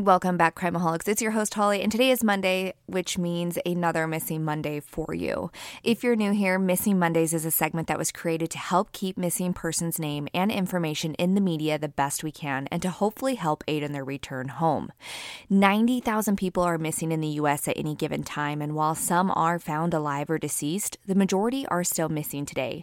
Welcome back, Crimeaholics. It's your host, Holly, and today is Monday, which means another Missing Monday for you. If you're new here, Missing Mondays is a segment that was created to help keep missing persons' name and information in the media the best we can and to hopefully help aid in their return home. 90,000 people are missing in the U.S. at any given time, and while some are found alive or deceased, the majority are still missing today.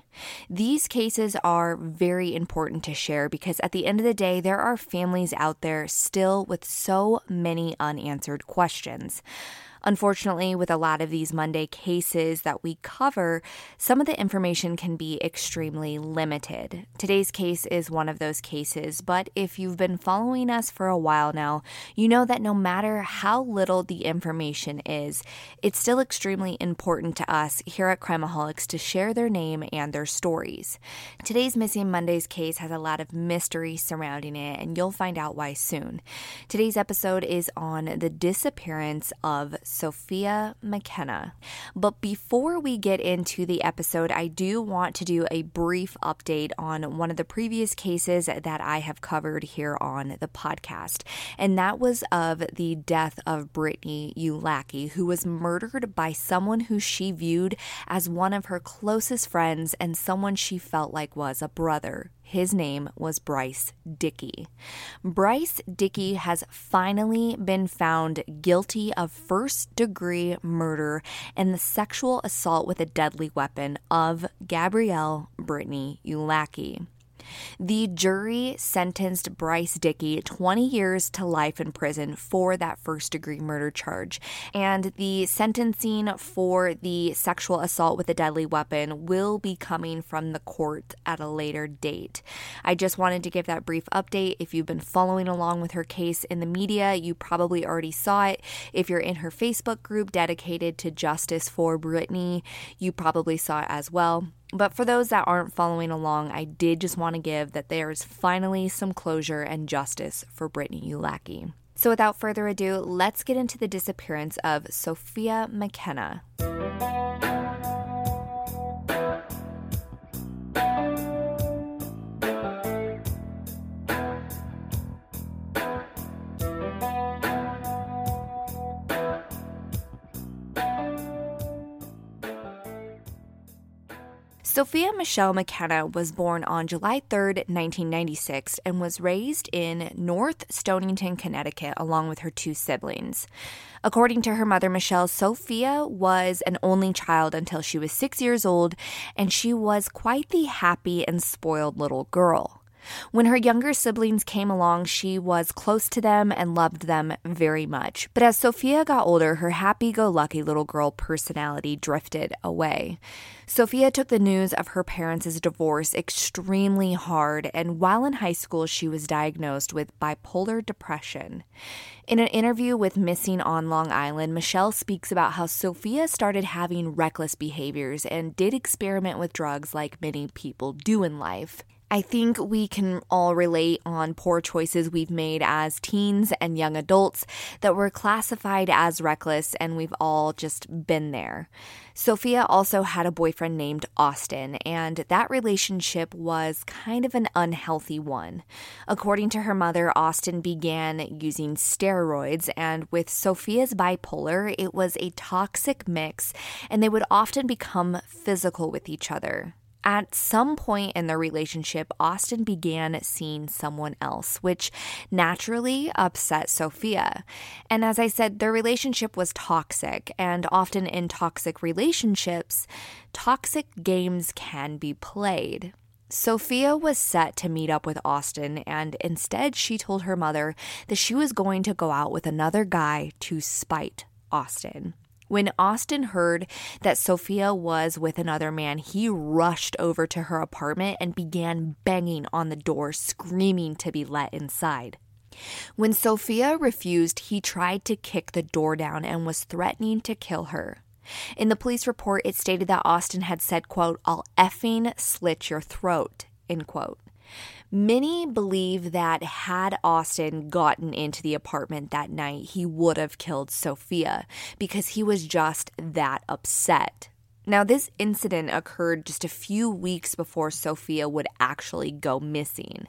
These cases are very important to share because at the end of the day, there are families out there still with so many unanswered questions. Unfortunately, with a lot of these Monday cases that we cover, some of the information can be extremely limited. Today's case is one of those cases, but if you've been following us for a while now, you know that no matter how little the information is, it's still extremely important to us here at Crimeaholics to share their name and their stories. Today's Missing Mondays case has a lot of mystery surrounding it, and you'll find out why soon. Today's episode is on the disappearance of Sophia McKenna. But before we get into the episode, I do want to do a brief update on one of the previous cases that I have covered here on the podcast. And that was of the death of Brittany Uylacki, who was murdered by someone who she viewed as one of her closest friends and someone she felt like was a brother. His name was Bryce Dickey. Bryce Dickey has finally been found guilty of first degree murder and the sexual assault with a deadly weapon of Gabrielle Brittany Uylacki. The jury sentenced Bryce Dickey 20 years to life in prison for that first degree murder charge. And the sentencing for the sexual assault with a deadly weapon will be coming from the court at a later date. I just wanted to give that brief update. If you've been following along with her case in the media, you probably already saw it. If you're in her Facebook group dedicated to justice for Brittany, you probably saw it as well. But for those that aren't following along, I did just want to give that there is finally some closure and justice for Brittany Uylacki. So without further ado, let's get into the disappearance of Sophia McKenna. Sophia Michelle McKenna was born on July 3, 1996, and was raised in North Stonington, Connecticut, along with her two siblings. According to her mother, Michelle, Sophia was an only child until she was six years old, and she was quite the happy and spoiled little girl. When her younger siblings came along, she was close to them and loved them very much. But as Sophia got older, her happy go lucky little girl personality drifted away. Sophia took the news of her parents' divorce extremely hard, and while in high school, she was diagnosed with bipolar depression. In an interview with Missing on Long Island, Michelle speaks about how Sophia started having reckless behaviors and did experiment with drugs like many people do in life. I think we can all relate on poor choices we've made as teens and young adults that were classified as reckless, and we've all just been there. Sophia also had a boyfriend named Austin, and that relationship was kind of an unhealthy one. According to her mother, Austin began using steroids, and with Sophia's bipolar, it was a toxic mix, and they would often become physical with each other. At some point in their relationship, Austin began seeing someone else, which naturally upset Sophia. And as I said, their relationship was toxic, and often in toxic relationships, toxic games can be played. Sophia was set to meet up with Austin, and instead she told her mother that she was going to go out with another guy to spite Austin. When Austin heard that Sophia was with another man, he rushed over to her apartment and began banging on the door, screaming to be let inside. When Sophia refused, he tried to kick the door down and was threatening to kill her. In the police report, it stated that Austin had said, quote, I'll effing slit your throat, end quote. Many believe that had Austin gotten into the apartment that night, he would have killed Sophia because he was just that upset. Now, this incident occurred just a few weeks before Sophia would actually go missing.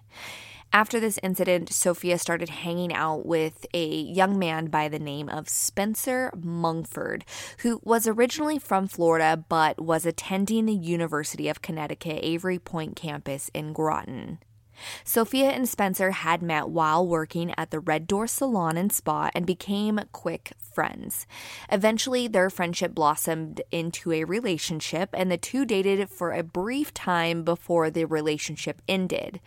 After this incident, Sophia started hanging out with a young man by the name of Spencer Mugford, who was originally from Florida but was attending the University of Connecticut Avery Point campus in Groton. Sophia and Spencer had met while working at the Red Door Salon and Spa and became quick friends. Eventually, their friendship blossomed into a relationship, and the two dated for a brief time before the relationship ended.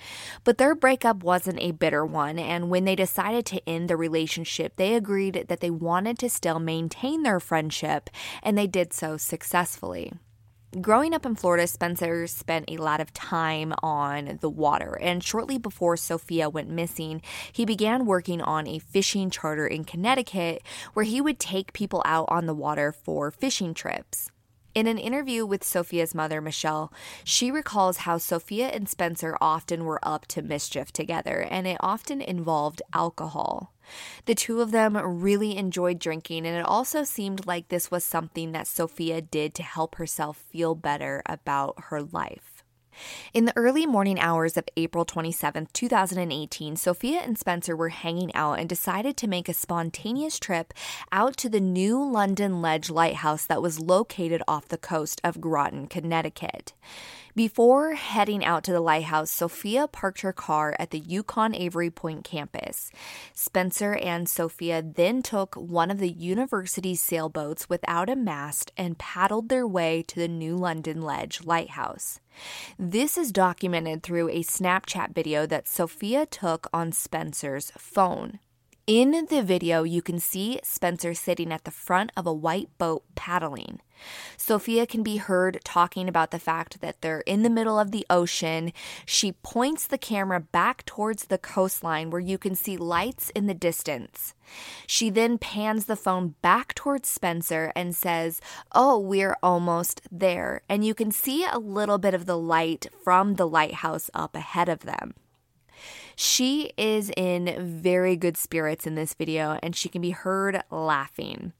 But their breakup wasn't a bitter one, and when they decided to end the relationship, they agreed that they wanted to still maintain their friendship, and they did so successfully. Growing up in Florida, Spencer spent a lot of time on the water, and shortly before Sophia went missing, he began working on a fishing charter in Connecticut where he would take people out on the water for fishing trips. In an interview with Sophia's mother, Michelle, she recalls how Sophia and Spencer often were up to mischief together, and it often involved alcohol. The two of them really enjoyed drinking, and it also seemed like this was something that Sophia did to help herself feel better about her life. In the early morning hours of April 27, 2018, Sophia and Spencer were hanging out and decided to make a spontaneous trip out to the new London Ledge Lighthouse that was located off the coast of Groton, Connecticut. Before heading out to the lighthouse, Sophia parked her car at the UConn Avery Point campus. Spencer and Sophia then took one of the university's sailboats without a mast and paddled their way to the New London Ledge Lighthouse. This is documented through a Snapchat video that Sophia took on Spencer's phone. In the video, you can see Spencer sitting at the front of a white boat paddling. Sophia can be heard talking about the fact that they're in the middle of the ocean. She points the camera back towards the coastline where you can see lights in the distance. She then pans the phone back towards Spencer and says, Oh, we're almost there. And you can see a little bit of the light from the lighthouse up ahead of them. She is in very good spirits in this video and she can be heard laughing.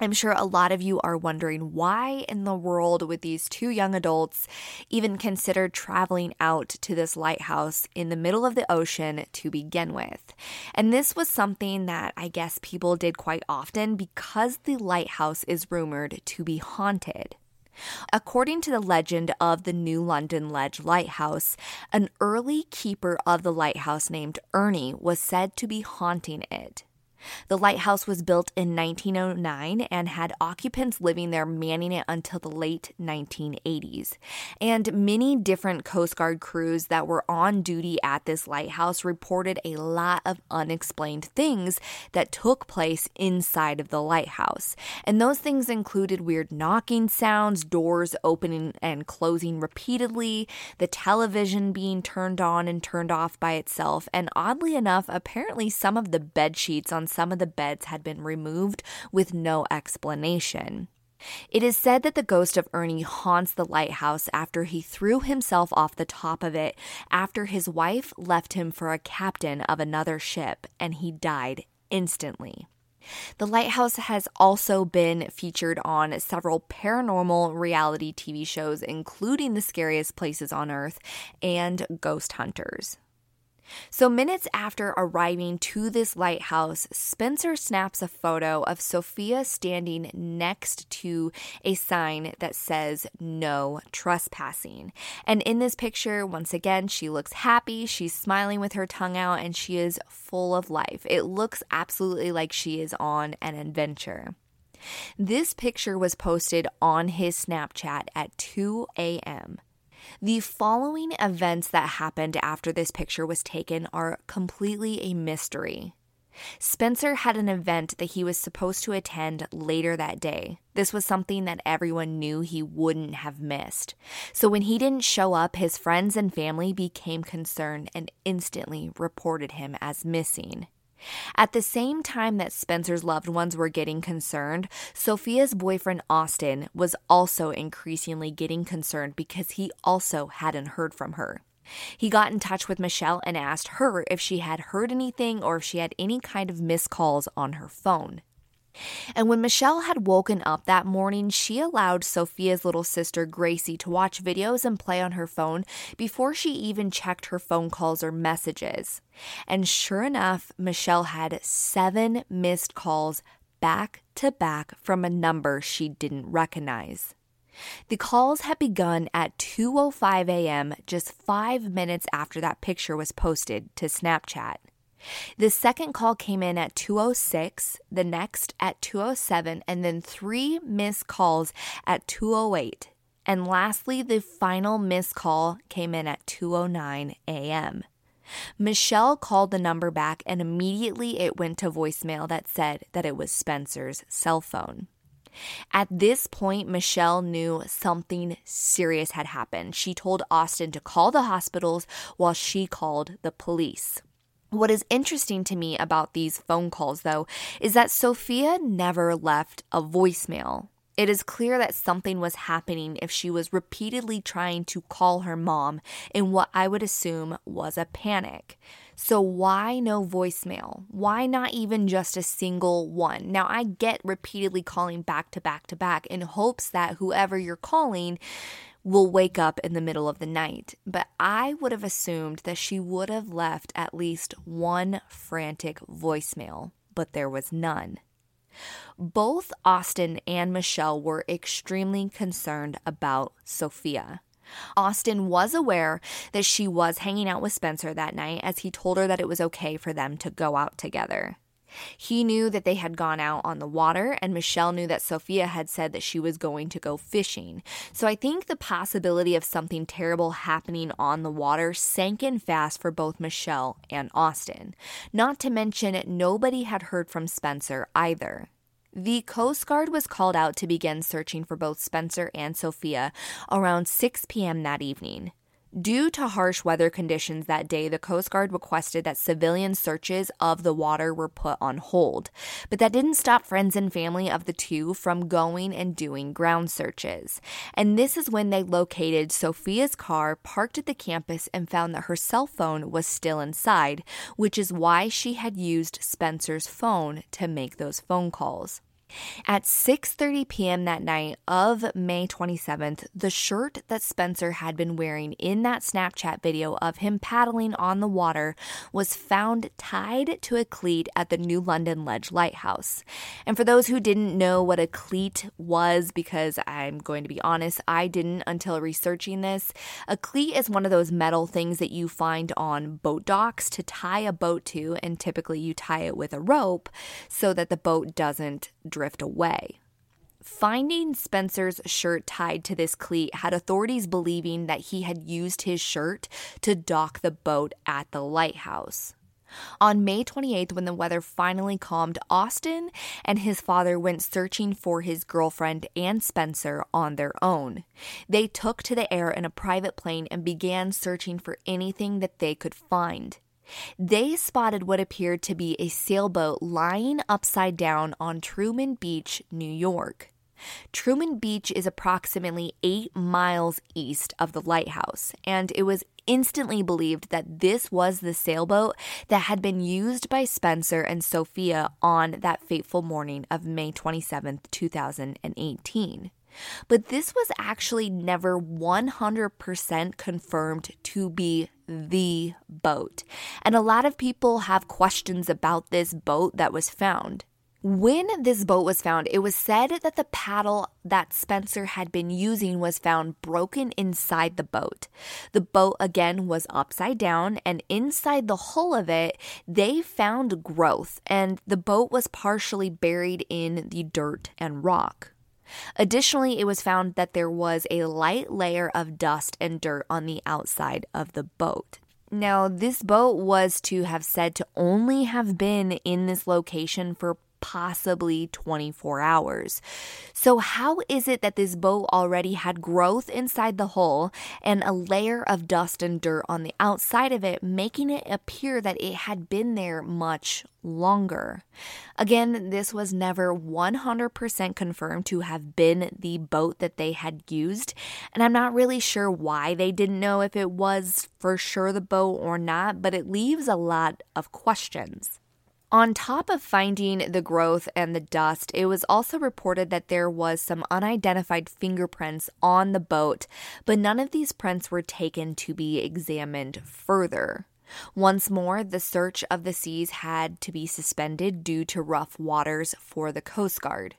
I'm sure a lot of you are wondering why in the world would these two young adults even consider traveling out to this lighthouse in the middle of the ocean to begin with. And this was something that I guess people did quite often because the lighthouse is rumored to be haunted. According to the legend of the New London Ledge Lighthouse, an early keeper of the lighthouse named Ernie was said to be haunting it. The lighthouse was built in 1909 and had occupants living there manning it until the late 1980s. And many different Coast Guard crews that were on duty at this lighthouse reported a lot of unexplained things that took place inside of the lighthouse. And those things included weird knocking sounds, doors opening and closing repeatedly, the television being turned on and turned off by itself, and oddly enough, apparently some of the bed sheets on some of the beds had been removed with no explanation. It is said that the ghost of Ernie haunts the lighthouse after he threw himself off the top of it after his wife left him for a captain of another ship and he died instantly. The lighthouse has also been featured on several paranormal reality TV shows, including The Scariest Places on Earth and Ghost Hunters. So, minutes after arriving to this lighthouse, Spencer snaps a photo of Sophia standing next to a sign that says no trespassing. And in this picture, once again, she looks happy, she's smiling with her tongue out, and she is full of life. It looks absolutely like she is on an adventure. This picture was posted on his Snapchat at 2 a.m. The following events that happened after this picture was taken are completely a mystery. Spencer had an event that he was supposed to attend later that day. This was something that everyone knew he wouldn't have missed. So when he didn't show up, his friends and family became concerned and instantly reported him as missing. At the same time that Spencer's loved ones were getting concerned, Sophia's boyfriend Austin was also increasingly getting concerned because he also hadn't heard from her. He got in touch with Michelle and asked her if she had heard anything or if she had any kind of missed calls on her phone. And when Michelle had woken up that morning, she allowed Sophia's little sister Gracie to watch videos and play on her phone before she even checked her phone calls or messages. And sure enough, Michelle had seven missed calls back to back from a number she didn't recognize. The calls had begun at 2:05 a.m., just 5 minutes after that picture was posted to Snapchat. The second call came in at 206, the next at 207, and then three missed calls at 208. And lastly, the final missed call came in at 209 a.m. Michelle called the number back and immediately it went to voicemail that said that it was Spencer's cell phone. At this point, Michelle knew something serious had happened. She told Austin to call the hospitals while she called the police. What is interesting to me about these phone calls, though, is that Sophia never left a voicemail. It is clear that something was happening if she was repeatedly trying to call her mom in what I would assume was a panic. So, why no voicemail? Why not even just a single one? Now, I get repeatedly calling back to back to back in hopes that whoever you're calling will wake up in the middle of the night. But I would have assumed that she would have left at least one frantic voicemail, but there was none. Both Austin and Michelle were extremely concerned about Sophia. Austin was aware that she was hanging out with Spencer that night as he told her that it was okay for them to go out together. He knew that they had gone out on the water, and Michelle knew that Sophia had said that she was going to go fishing. So I think the possibility of something terrible happening on the water sank in fast for both Michelle and Austin. Not to mention, nobody had heard from Spencer either. The Coast Guard was called out to begin searching for both Spencer and Sophia around 6 p.m. that evening. Due to harsh weather conditions that day, the Coast Guard requested that civilian searches of the water were put on hold. But that didn't stop friends and family of the two from going and doing ground searches. And this is when they located Sophia's car parked at the campus and found that her cell phone was still inside, which is why she had used Spencer's phone to make those phone calls. At 6:30 p.m. that night of May 27th, the shirt that Spencer had been wearing in that Snapchat video of him paddling on the water was found tied to a cleat at the New London Ledge Lighthouse. And for those who didn't know what a cleat was because I'm going to be honest, I didn't until researching this, a cleat is one of those metal things that you find on boat docks to tie a boat to and typically you tie it with a rope so that the boat doesn't drift away. Finding Spencer's shirt tied to this cleat had authorities believing that he had used his shirt to dock the boat at the lighthouse. On May 28th, when the weather finally calmed, Austin and his father went searching for his girlfriend and Spencer on their own. They took to the air in a private plane and began searching for anything that they could find. They spotted what appeared to be a sailboat lying upside down on Truman Beach, New York. Truman Beach is approximately eight miles east of the lighthouse, and it was instantly believed that this was the sailboat that had been used by Spencer and Sophia on that fateful morning of May 27, 2018. But this was actually never 100% confirmed to be the boat. And a lot of people have questions about this boat that was found. When this boat was found, it was said that the paddle that Spencer had been using was found broken inside the boat. The boat again was upside down, and inside the hull of it, they found growth, and the boat was partially buried in the dirt and rock. Additionally, it was found that there was a light layer of dust and dirt on the outside of the boat. Now, this boat was to have said to only have been in this location for possibly 24 hours. So, how is it that this boat already had growth inside the hull and a layer of dust and dirt on the outside of it, making it appear that it had been there much longer? Again, this was never 100% confirmed to have been the boat that they had used, and I'm not really sure why they didn't know if it was for sure the boat or not, but it leaves a lot of questions. On top of finding the growth and the dust, it was also reported that there was some unidentified fingerprints on the boat, but none of these prints were taken to be examined further. Once more, the search of the seas had to be suspended due to rough waters for the Coast Guard.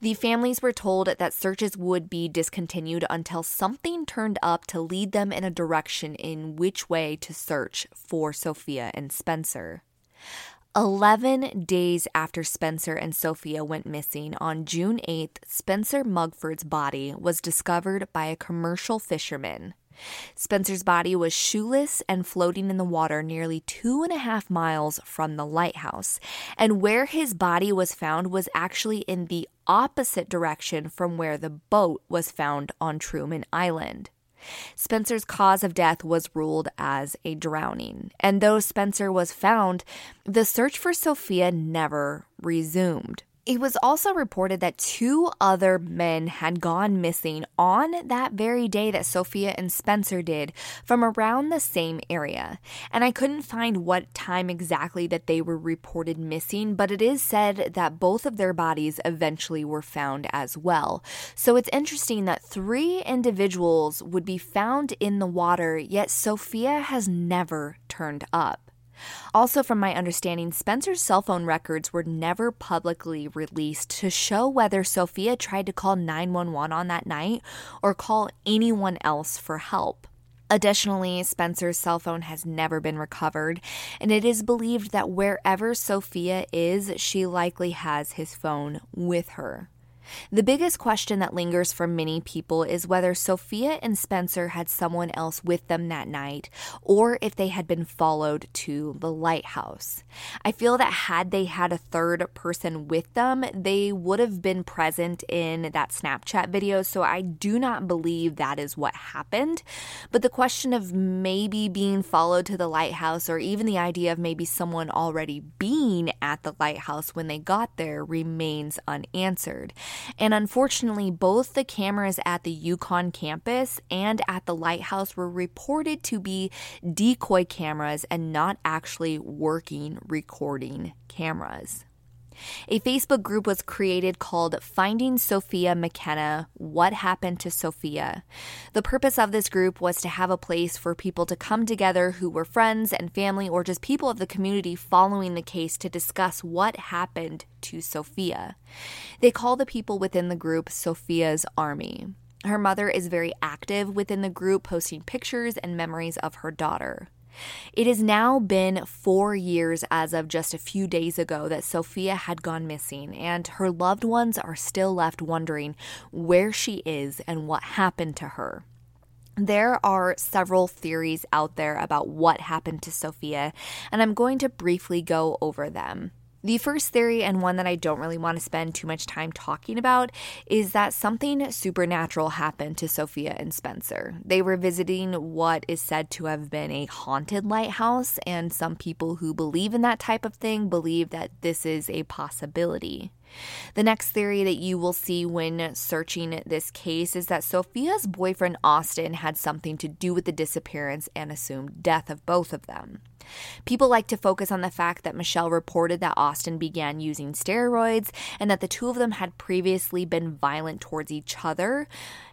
The families were told that searches would be discontinued until something turned up to lead them in a direction in which way to search for Sophia and Spencer. 11 days after Spencer and Sophia went missing, on June 8th, Spencer Mugford's body was discovered by a commercial fisherman. Spencer's body was shoeless and floating in the water nearly two and a half miles from the lighthouse. And where his body was found was actually in the opposite direction from where the boat was found on Truman Island. Spencer's cause of death was ruled as a drowning, and though Spencer was found, the search for Sophia never resumed. It was also reported that two other men had gone missing on that very day that Sophia and Spencer did from around the same area. And I couldn't find what time exactly that they were reported missing, but it is said that both of their bodies eventually were found as well. So it's interesting that three individuals would be found in the water, yet Sophia has never turned up. Also, from my understanding, Spencer's cell phone records were never publicly released to show whether Sophia tried to call 911 on that night or call anyone else for help. Additionally, Spencer's cell phone has never been recovered, and it is believed that wherever Sophia is, she likely has his phone with her. The biggest question that lingers for many people is whether Sophia and Spencer had someone else with them that night or if they had been followed to the lighthouse. I feel that had they had a third person with them, they would have been present in that Snapchat video, so I do not believe that is what happened. But the question of maybe being followed to the lighthouse or even the idea of maybe someone already being at the lighthouse when they got there remains unanswered. And unfortunately, both the cameras at the UConn campus and at the lighthouse were reported to be decoy cameras and not actually working recording cameras. A Facebook group was created called Finding Sophia McKenna What Happened to Sophia. The purpose of this group was to have a place for people to come together who were friends and family or just people of the community following the case to discuss what happened to Sophia. They call the people within the group Sophia's Army. Her mother is very active within the group, posting pictures and memories of her daughter. It has now been four years as of just a few days ago that Sophia had gone missing, and her loved ones are still left wondering where she is and what happened to her. There are several theories out there about what happened to Sophia, and I'm going to briefly go over them. The first theory, and one that I don't really want to spend too much time talking about, is that something supernatural happened to Sophia and Spencer. They were visiting what is said to have been a haunted lighthouse, and some people who believe in that type of thing believe that this is a possibility. The next theory that you will see when searching this case is that Sophia's boyfriend Austin had something to do with the disappearance and assumed death of both of them. People like to focus on the fact that Michelle reported that Austin began using steroids and that the two of them had previously been violent towards each other.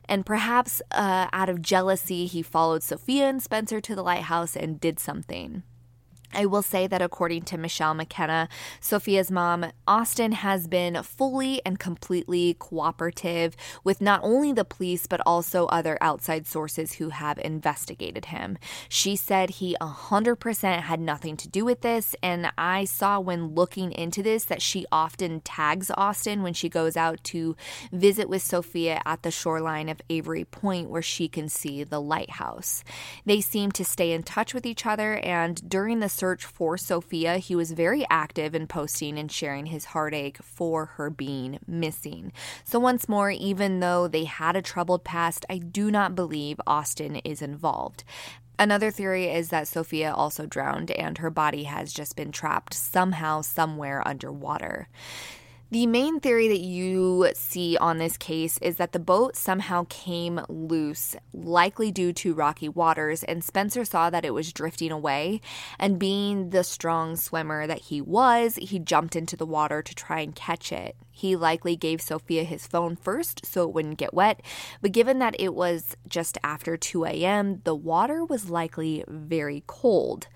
And perhaps uh, out of jealousy, he followed Sophia and Spencer to the lighthouse and did something. I will say that according to Michelle McKenna, Sophia's mom, Austin has been fully and completely cooperative with not only the police but also other outside sources who have investigated him. She said he 100% had nothing to do with this, and I saw when looking into this that she often tags Austin when she goes out to visit with Sophia at the shoreline of Avery Point where she can see the lighthouse. They seem to stay in touch with each other, and during the search for Sophia, he was very active in posting and sharing his heartache for her being missing. So, once more, even though they had a troubled past, I do not believe Austin is involved. Another theory is that Sophia also drowned and her body has just been trapped somehow, somewhere underwater. The main theory that you see on this case is that the boat somehow came loose, likely due to rocky waters, and Spencer saw that it was drifting away. And being the strong swimmer that he was, he jumped into the water to try and catch it. He likely gave Sophia his phone first so it wouldn't get wet, but given that it was just after 2 a.m., the water was likely very cold.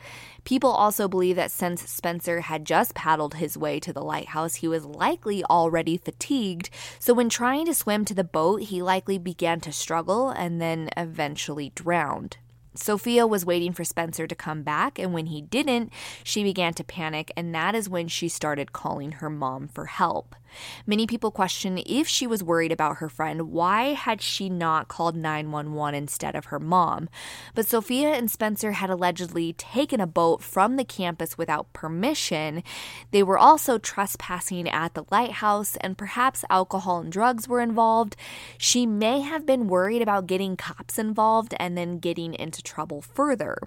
People also believe that since Spencer had just paddled his way to the lighthouse, he was likely already fatigued. So, when trying to swim to the boat, he likely began to struggle and then eventually drowned. Sophia was waiting for Spencer to come back, and when he didn't, she began to panic, and that is when she started calling her mom for help. Many people question if she was worried about her friend, why had she not called 911 instead of her mom? But Sophia and Spencer had allegedly taken a boat from the campus without permission. They were also trespassing at the lighthouse, and perhaps alcohol and drugs were involved. She may have been worried about getting cops involved and then getting into trouble further.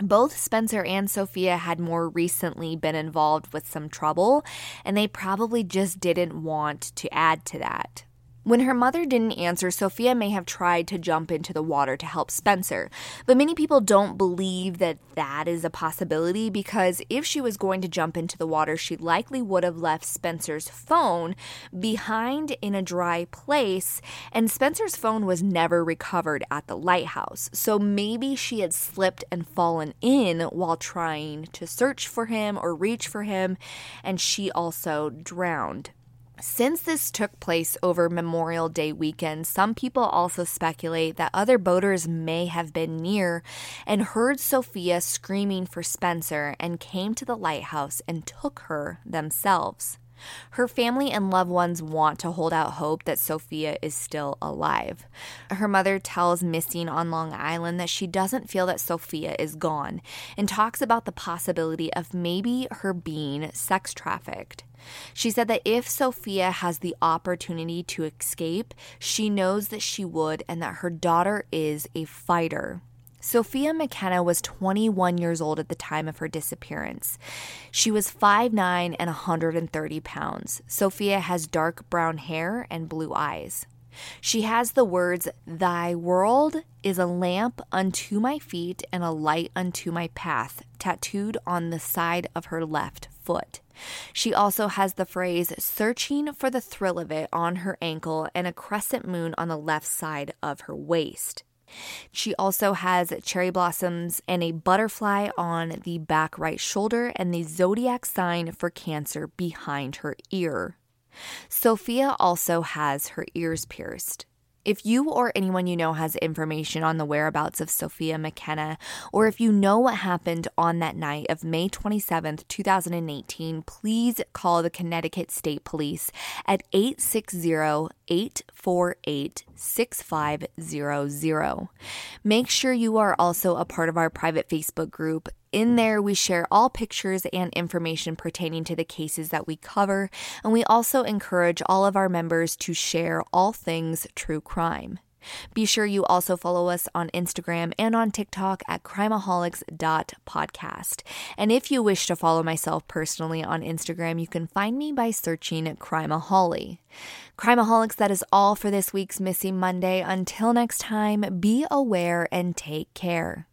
Both Spencer and Sophia had more recently been involved with some trouble, and they probably just didn't want to add to that. When her mother didn't answer, Sophia may have tried to jump into the water to help Spencer. But many people don't believe that that is a possibility because if she was going to jump into the water, she likely would have left Spencer's phone behind in a dry place, and Spencer's phone was never recovered at the lighthouse. So maybe she had slipped and fallen in while trying to search for him or reach for him, and she also drowned. Since this took place over Memorial Day weekend, some people also speculate that other boaters may have been near and heard Sophia screaming for Spencer and came to the lighthouse and took her themselves. Her family and loved ones want to hold out hope that Sophia is still alive. Her mother tells Missing on Long Island that she doesn't feel that Sophia is gone and talks about the possibility of maybe her being sex trafficked. She said that if Sophia has the opportunity to escape, she knows that she would and that her daughter is a fighter. Sophia McKenna was 21 years old at the time of her disappearance. She was 5'9 and 130 pounds. Sophia has dark brown hair and blue eyes. She has the words, Thy world is a lamp unto my feet and a light unto my path, tattooed on the side of her left foot. She also has the phrase searching for the thrill of it on her ankle and a crescent moon on the left side of her waist. She also has cherry blossoms and a butterfly on the back right shoulder and the zodiac sign for Cancer behind her ear. Sophia also has her ears pierced. If you or anyone you know has information on the whereabouts of Sophia McKenna, or if you know what happened on that night of May 27th, 2018, please call the Connecticut State Police at 860 848 6500. Make sure you are also a part of our private Facebook group. In there, we share all pictures and information pertaining to the cases that we cover, and we also encourage all of our members to share all things true crime. Be sure you also follow us on Instagram and on TikTok at crimeaholics.podcast. And if you wish to follow myself personally on Instagram, you can find me by searching Crimeaholic. Crimeaholics, that is all for this week's Missing Monday. Until next time, be aware and take care.